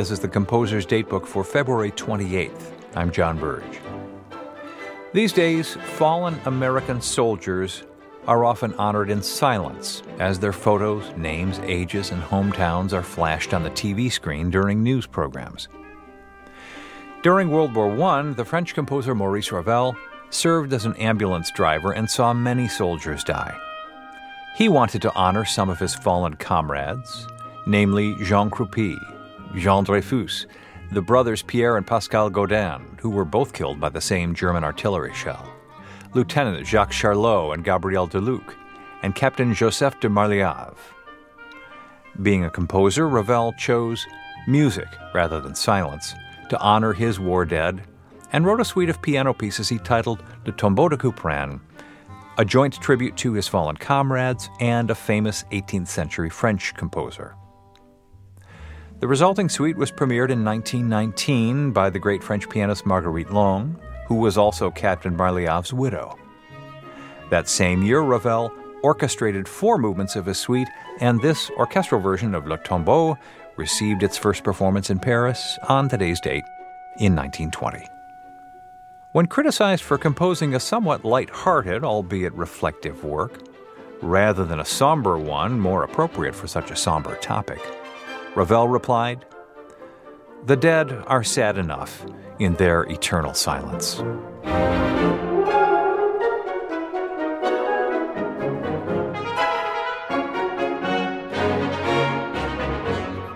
This is the composer's datebook for February 28th. I'm John Burge. These days, fallen American soldiers are often honored in silence as their photos, names, ages, and hometowns are flashed on the TV screen during news programs. During World War I, the French composer Maurice Ravel served as an ambulance driver and saw many soldiers die. He wanted to honor some of his fallen comrades, namely Jean Cruppi, Jean Dreyfus, the brothers Pierre and Pascal Gaudin, who were both killed by the same German artillery shell. Lieutenant Jacques Charlot and Gabriel Deluc, and Captain Joseph de Marliave. Being a composer, Ravel chose music rather than silence to honor his war dead and wrote a suite of piano pieces he titled Le Tombeau de Couperin, a joint tribute to his fallen comrades and a famous 18th century French composer. The resulting suite was premiered in 1919 by the great French pianist Marguerite Long, who was also Captain Marliave's widow. That same year, Ravel orchestrated four movements of his suite, and this orchestral version of Le Tombeau received its first performance in Paris on today's date in 1920. When criticized for composing a somewhat light-hearted, albeit reflective work, rather than a somber one more appropriate for such a somber topic, Ravel replied, The dead are sad enough in their eternal silence.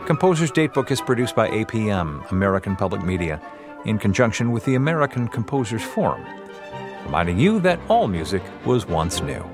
Composer's Datebook is produced by APM, American Public Media, in conjunction with the American Composers Forum, reminding you that all music was once new.